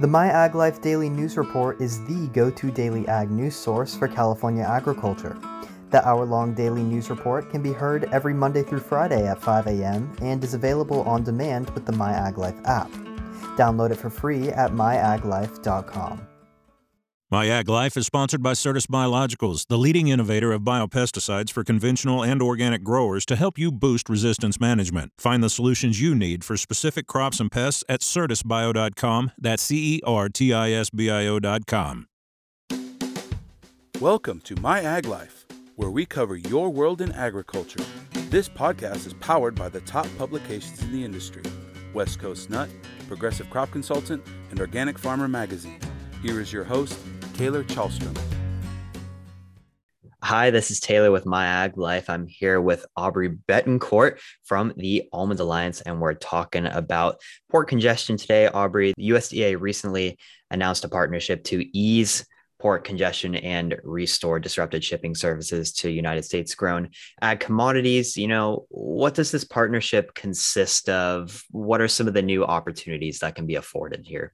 The My Ag Life Daily News Report is the go to daily ag news source for California agriculture. The hour long daily news report can be heard every Monday through Friday at 5 a.m. and is available on demand with the My Ag Life app. Download it for free at myaglife.com. My Ag Life is sponsored by Certis Biologicals, the leading innovator of biopesticides for conventional and organic growers to help you boost resistance management. Find the solutions you need for specific crops and pests at certisbio.com. That's C E R T I S B I O.com. Welcome to My Ag Life, where we cover your world in agriculture. This podcast is powered by the top publications in the industry West Coast Nut, Progressive Crop Consultant, and Organic Farmer Magazine. Here is your host, Taylor Chalstrom. Hi, this is Taylor with My Ag Life. I'm here with Aubrey Bettencourt from the Almond Alliance, and we're talking about port congestion today. Aubrey, the USDA recently announced a partnership to ease port congestion and restore disrupted shipping services to United States grown ag commodities. You know, what does this partnership consist of? What are some of the new opportunities that can be afforded here?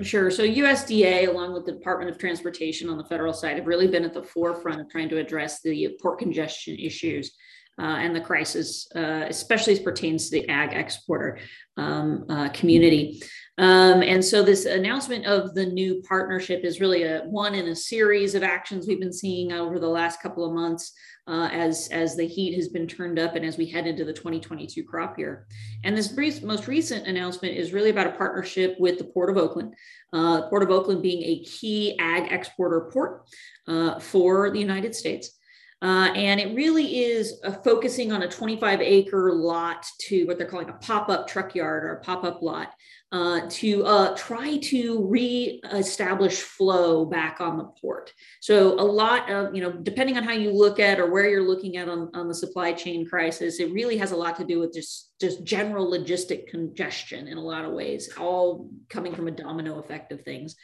Sure. So USDA, along with the Department of Transportation on the federal side, have really been at the forefront of trying to address the port congestion issues. Uh, and the crisis, uh, especially as pertains to the ag exporter um, uh, community. Um, and so this announcement of the new partnership is really a one in a series of actions we've been seeing over the last couple of months uh, as, as the heat has been turned up and as we head into the 2022 crop year. And this brief, most recent announcement is really about a partnership with the Port of Oakland, uh, Port of Oakland being a key ag exporter port uh, for the United States. Uh, and it really is focusing on a 25 acre lot to what they're calling a pop up truck yard or a pop up lot uh, to uh, try to re-establish flow back on the port. So a lot of, you know, depending on how you look at or where you're looking at on, on the supply chain crisis, it really has a lot to do with just, just general logistic congestion in a lot of ways, all coming from a domino effect of things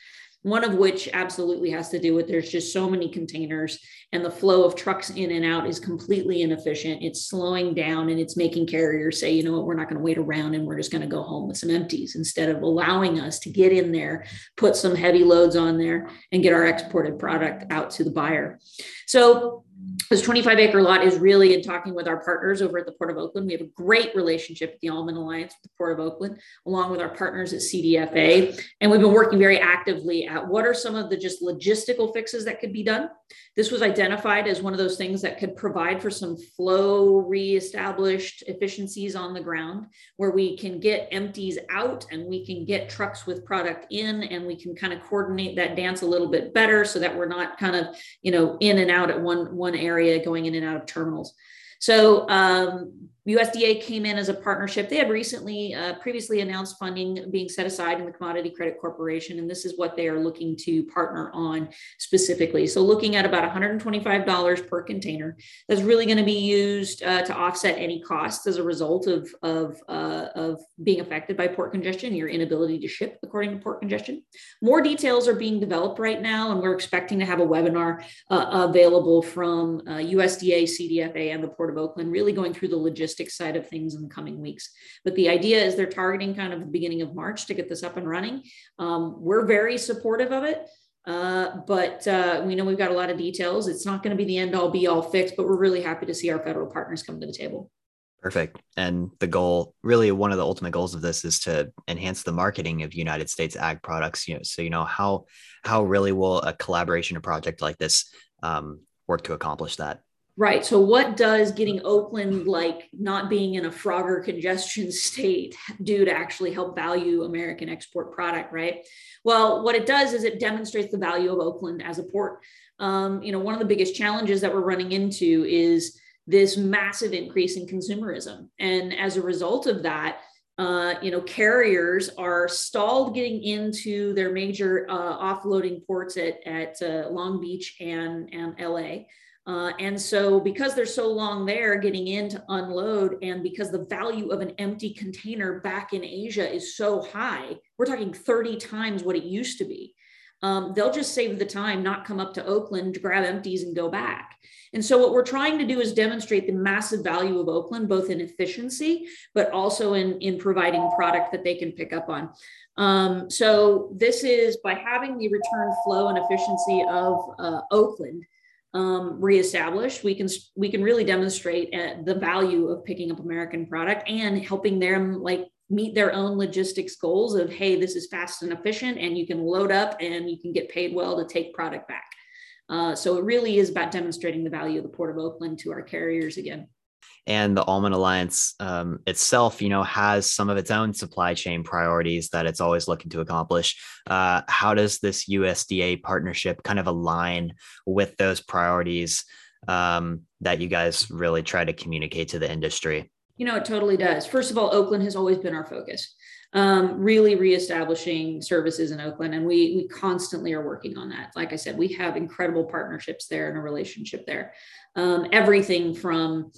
one of which absolutely has to do with there's just so many containers and the flow of trucks in and out is completely inefficient. It's slowing down and it's making carriers say, you know what, we're not going to wait around and we're just going to go home with some empties instead of allowing us to get in there, put some heavy loads on there and get our exported product out to the buyer. So this 25 acre lot is really in talking with our partners over at the Port of Oakland. We have a great relationship with the Almond Alliance with the Port of Oakland, along with our partners at CDFA. And we've been working very actively at what are some of the just logistical fixes that could be done. This was identified as one of those things that could provide for some flow reestablished efficiencies on the ground where we can get empties out and we can get trucks with product in and we can kind of coordinate that dance a little bit better so that we're not kind of, you know, in and out at one, one area going in and out of terminals. So um, USDA came in as a partnership. They had recently, uh, previously announced funding being set aside in the Commodity Credit Corporation, and this is what they are looking to partner on specifically. So, looking at about $125 per container, that's really going to be used uh, to offset any costs as a result of of, uh, of being affected by port congestion, your inability to ship according to port congestion. More details are being developed right now, and we're expecting to have a webinar uh, available from USDA, uh, CDFA, and the Port of Oakland, really going through the logistics side of things in the coming weeks. But the idea is they're targeting kind of the beginning of March to get this up and running. Um, we're very supportive of it. Uh, but uh, we know we've got a lot of details. It's not going to be the end all be all fix, but we're really happy to see our federal partners come to the table. Perfect. And the goal, really, one of the ultimate goals of this is to enhance the marketing of United States ag products. You know, so you know how how really will a collaboration, a project like this, um, work to accomplish that? Right. So, what does getting Oakland like not being in a Frogger congestion state do to actually help value American export product? Right. Well, what it does is it demonstrates the value of Oakland as a port. Um, you know, one of the biggest challenges that we're running into is this massive increase in consumerism, and as a result of that, uh, you know, carriers are stalled getting into their major uh, offloading ports at at uh, Long Beach and and LA. Uh, and so, because they're so long there getting in to unload, and because the value of an empty container back in Asia is so high, we're talking 30 times what it used to be. um, they'll just save the time, not come up to Oakland to grab empties and go back. And so, what we're trying to do is demonstrate the massive value of Oakland, both in efficiency, but also in, in providing product that they can pick up on. Um, so, this is by having the return flow and efficiency of uh, Oakland um, reestablished, we can we can really demonstrate uh, the value of picking up American product and helping them like meet their own logistics goals of hey, this is fast and efficient, and you can load up and you can get paid well to take product back. Uh, so it really is about demonstrating the value of the Port of Oakland to our carriers again and the Almond Alliance um, itself, you know, has some of its own supply chain priorities that it's always looking to accomplish. Uh, how does this USDA partnership kind of align with those priorities um, that you guys really try to communicate to the industry? You know, it totally does. First of all, Oakland has always been our focus. Um, really reestablishing services in Oakland, and we we constantly are working on that. Like I said, we have incredible partnerships there and a relationship there. Um, everything from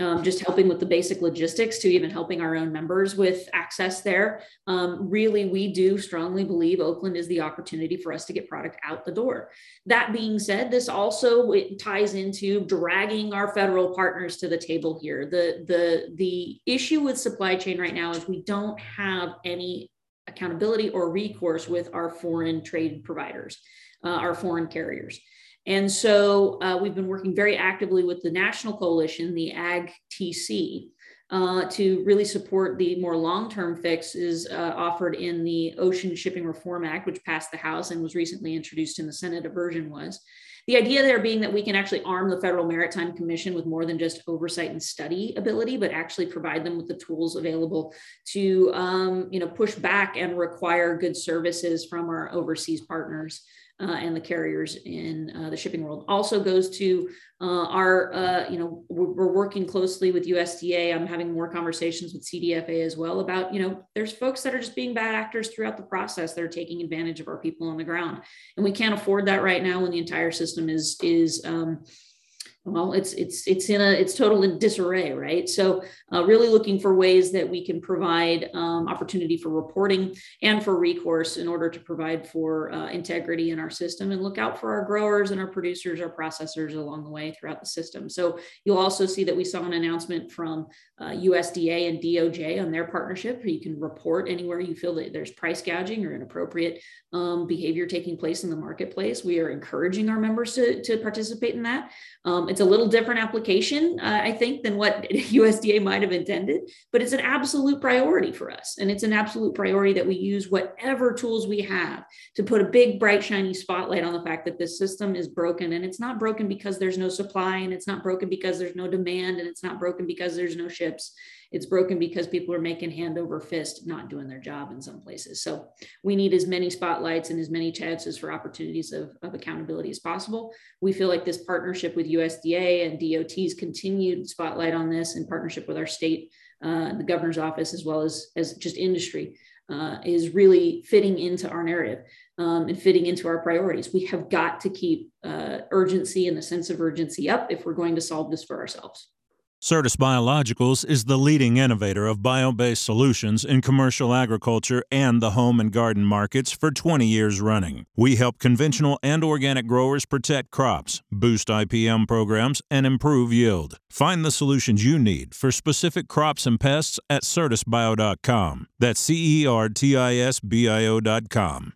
um, just helping with the basic logistics to even helping our own members with access there. Um, really, we do strongly believe Oakland is the opportunity for us to get product out the door. That being said, this also ties into dragging our federal partners to the table here. The, the, the issue with supply chain right now is we don't have any accountability or recourse with our foreign trade providers, uh, our foreign carriers. And so uh, we've been working very actively with the national coalition, the AgTC, uh, to really support the more long-term fixes uh, offered in the Ocean Shipping Reform Act, which passed the House and was recently introduced in the Senate. A version was the idea there being that we can actually arm the Federal Maritime Commission with more than just oversight and study ability, but actually provide them with the tools available to, um, you know, push back and require good services from our overseas partners uh, and the carriers in uh, the shipping world. Also goes to uh, our, uh, you know, we're, we're, working closely with USDA. I'm having more conversations with CDFA as well about, you know, there's folks that are just being bad actors throughout the process that are taking advantage of our people on the ground, and we can't afford that right now when the entire system is is um, well it's it's it's in a it's total in disarray right? So uh, really looking for ways that we can provide um, opportunity for reporting and for recourse in order to provide for uh, integrity in our system and look out for our growers and our producers our processors along the way throughout the system. So you'll also see that we saw an announcement from uh, usda and doj on their partnership. You can report anywhere you feel that there's price gouging or inappropriate um, behavior taking place in the marketplace. We are encouraging our members to, to participate in that. Um, it's a little different application, uh, I think, than what USDA might have intended, but it's an absolute priority for us. And it's an absolute priority that we use whatever tools we have to put a big, bright, shiny spotlight on the fact that this system is broken. And it's not broken because there's no supply, and it's not broken because there's no demand, and it's not broken because there's no ships it's broken because people are making hand over fist, not doing their job in some places. So we need as many spotlights and as many chances for opportunities of, of accountability as possible. We feel like this partnership with USDA and DOT's continued spotlight on this in partnership with our state, uh, the governor's office, as well as, as just industry. Uh, is really fitting into our narrative um, and fitting into our priorities. We have got to keep uh, urgency and the sense of urgency up if we're going to solve this for ourselves. Certis Biologicals is the leading innovator of bio based solutions in commercial agriculture and the home and garden markets for 20 years running. We help conventional and organic growers protect crops, boost IPM programs, and improve yield. Find the solutions you need for specific crops and pests at certisbio.com. That's C E R T I S B I O.com.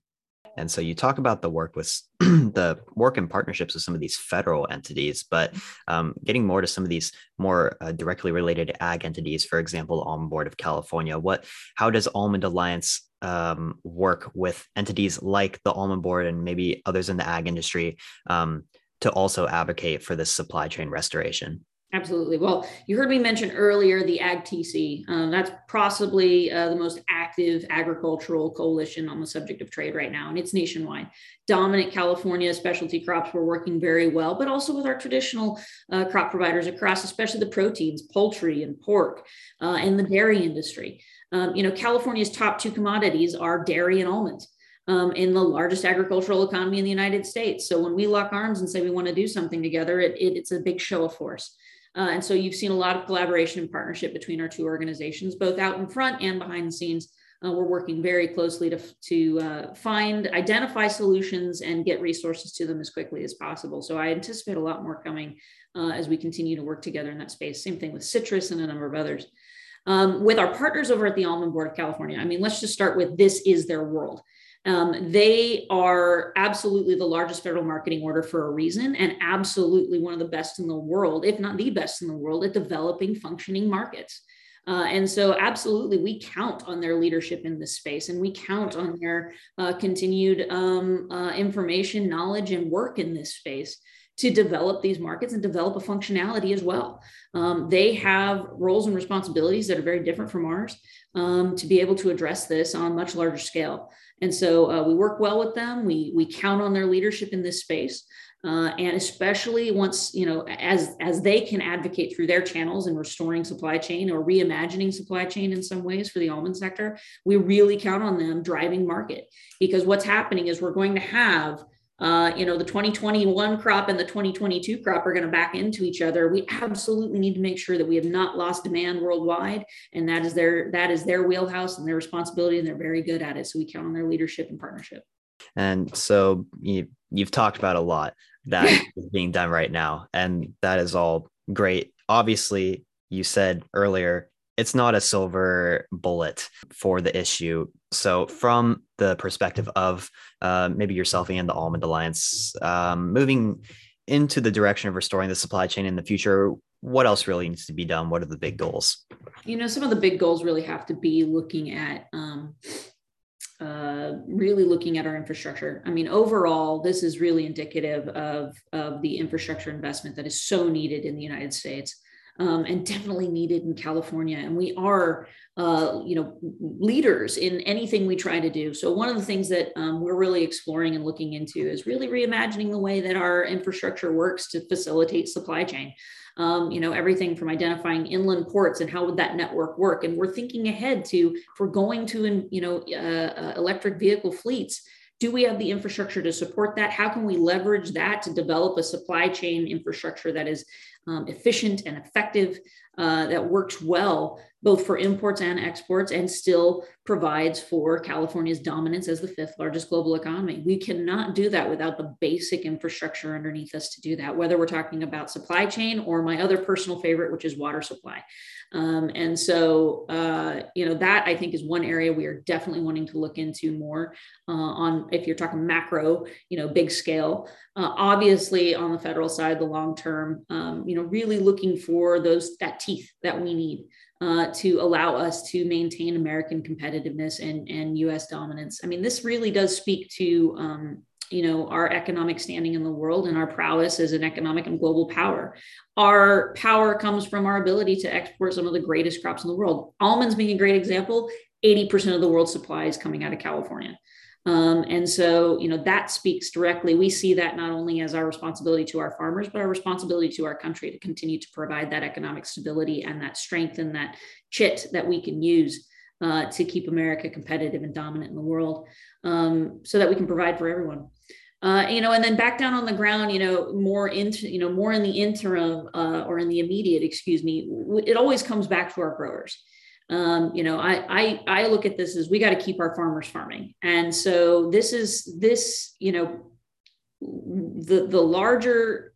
And so you talk about the work with the work in partnerships with some of these federal entities, but um, getting more to some of these more uh, directly related ag entities, for example, Almond Board of California. What, how does Almond Alliance um, work with entities like the Almond Board and maybe others in the ag industry um, to also advocate for this supply chain restoration? Absolutely. Well, you heard me mention earlier the AgTC. Um, that's possibly uh, the most active agricultural coalition on the subject of trade right now, and it's nationwide. Dominant California specialty crops were working very well, but also with our traditional uh, crop providers across, especially the proteins, poultry and pork, uh, and the dairy industry. Um, you know, California's top two commodities are dairy and almonds. Um, in the largest agricultural economy in the United States. So when we lock arms and say we want to do something together, it, it, it's a big show of force. Uh, and so you've seen a lot of collaboration and partnership between our two organizations, both out in front and behind the scenes uh, we're working very closely to, to uh, find, identify solutions and get resources to them as quickly as possible. So I anticipate a lot more coming uh, as we continue to work together in that space. Same thing with citrus and a number of others. Um, with our partners over at the Almond Board of California, I mean, let's just start with this is their world. Um, they are absolutely the largest federal marketing order for a reason, and absolutely one of the best in the world, if not the best in the world, at developing functioning markets. Uh, and so, absolutely, we count on their leadership in this space, and we count on their uh, continued um, uh, information, knowledge, and work in this space to develop these markets and develop a functionality as well. Um, they have roles and responsibilities that are very different from ours um, to be able to address this on much larger scale. And so uh, we work well with them. We, we count on their leadership in this space. Uh, and especially once you know as as they can advocate through their channels in restoring supply chain or reimagining supply chain in some ways for the almond sector we really count on them driving market because what's happening is we're going to have uh, you know the 2021 crop and the 2022 crop are going to back into each other we absolutely need to make sure that we have not lost demand worldwide and that is their that is their wheelhouse and their responsibility and they're very good at it so we count on their leadership and partnership and so you, you've talked about a lot that is being done right now. And that is all great. Obviously, you said earlier, it's not a silver bullet for the issue. So, from the perspective of uh, maybe yourself and the Almond Alliance, um, moving into the direction of restoring the supply chain in the future, what else really needs to be done? What are the big goals? You know, some of the big goals really have to be looking at um, uh, really looking at our infrastructure. I mean, overall, this is really indicative of, of the infrastructure investment that is so needed in the United States. Um, and definitely needed in California. And we are, uh, you know, leaders in anything we try to do. So one of the things that um, we're really exploring and looking into is really reimagining the way that our infrastructure works to facilitate supply chain um, you know, everything from identifying inland ports and how would that network work. And we're thinking ahead to, we're going to, you know, uh, uh, electric vehicle fleets, do we have the infrastructure to support that? How can we leverage that to develop a supply chain infrastructure that is um, efficient and effective, uh, that works well both for imports and exports, and still provides for California's dominance as the fifth largest global economy. We cannot do that without the basic infrastructure underneath us to do that, whether we're talking about supply chain or my other personal favorite, which is water supply. Um, and so, uh, you know, that I think is one area we are definitely wanting to look into more uh, on if you're talking macro, you know, big scale. Uh, obviously, on the federal side, the long term, um, you know, really looking for those that teeth that we need uh, to allow us to maintain American competitiveness and, and U.S. dominance. I mean, this really does speak to um, you know our economic standing in the world and our prowess as an economic and global power. Our power comes from our ability to export some of the greatest crops in the world. Almonds being a great example. 80% of the world's supply is coming out of California. Um, and so, you know, that speaks directly. We see that not only as our responsibility to our farmers, but our responsibility to our country to continue to provide that economic stability and that strength and that chit that we can use uh, to keep America competitive and dominant in the world um, so that we can provide for everyone. Uh, you know, and then back down on the ground, you know, more into, you know, more in the interim uh, or in the immediate, excuse me, it always comes back to our growers um, you know I, I i look at this as we got to keep our farmers farming and so this is this you know the the larger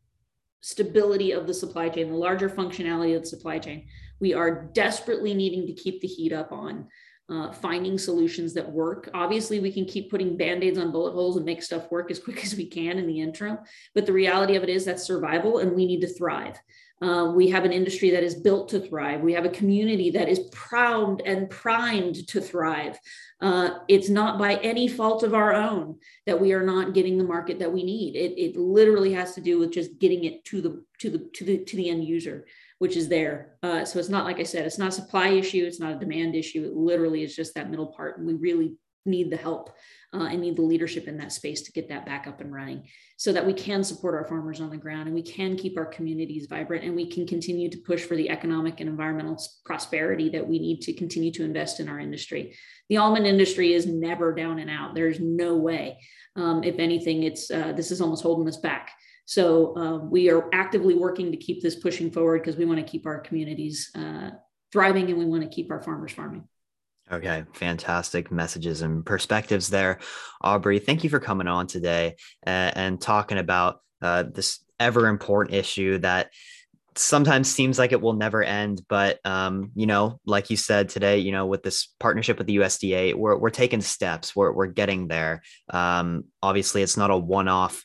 stability of the supply chain the larger functionality of the supply chain we are desperately needing to keep the heat up on uh, finding solutions that work. Obviously, we can keep putting band aids on bullet holes and make stuff work as quick as we can in the interim. But the reality of it is that's survival and we need to thrive. Uh, we have an industry that is built to thrive. We have a community that is proud and primed to thrive. Uh, it's not by any fault of our own that we are not getting the market that we need. It, it literally has to do with just getting it to the to the to the to the end user, which is there. Uh, so it's not like I said, it's not a supply issue. It's not a demand issue. It literally is just that middle part, and we really need the help uh, and need the leadership in that space to get that back up and running so that we can support our farmers on the ground and we can keep our communities vibrant and we can continue to push for the economic and environmental prosperity that we need to continue to invest in our industry. The almond industry is never down and out. There's no way. Um, if anything, it's uh, this is almost holding us back. So uh, we are actively working to keep this pushing forward because we want to keep our communities uh, thriving and we want to keep our farmers farming. Okay, fantastic messages and perspectives there. Aubrey, thank you for coming on today and, and talking about uh, this ever important issue that sometimes seems like it will never end but um, you know like you said today you know with this partnership with the usda we're, we're taking steps we're, we're getting there um, obviously it's not a one-off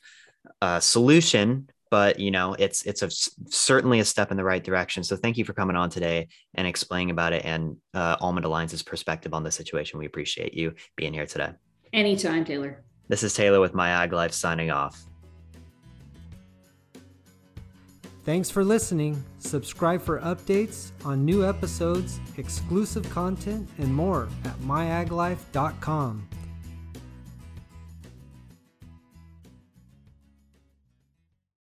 uh, solution but you know it's it's a certainly a step in the right direction. So thank you for coming on today and explaining about it and uh, almond alliance's perspective on the situation. We appreciate you being here today. Anytime taylor. This is taylor with my ag life signing off. Thanks for listening. Subscribe for updates on new episodes, exclusive content, and more at myaglife.com.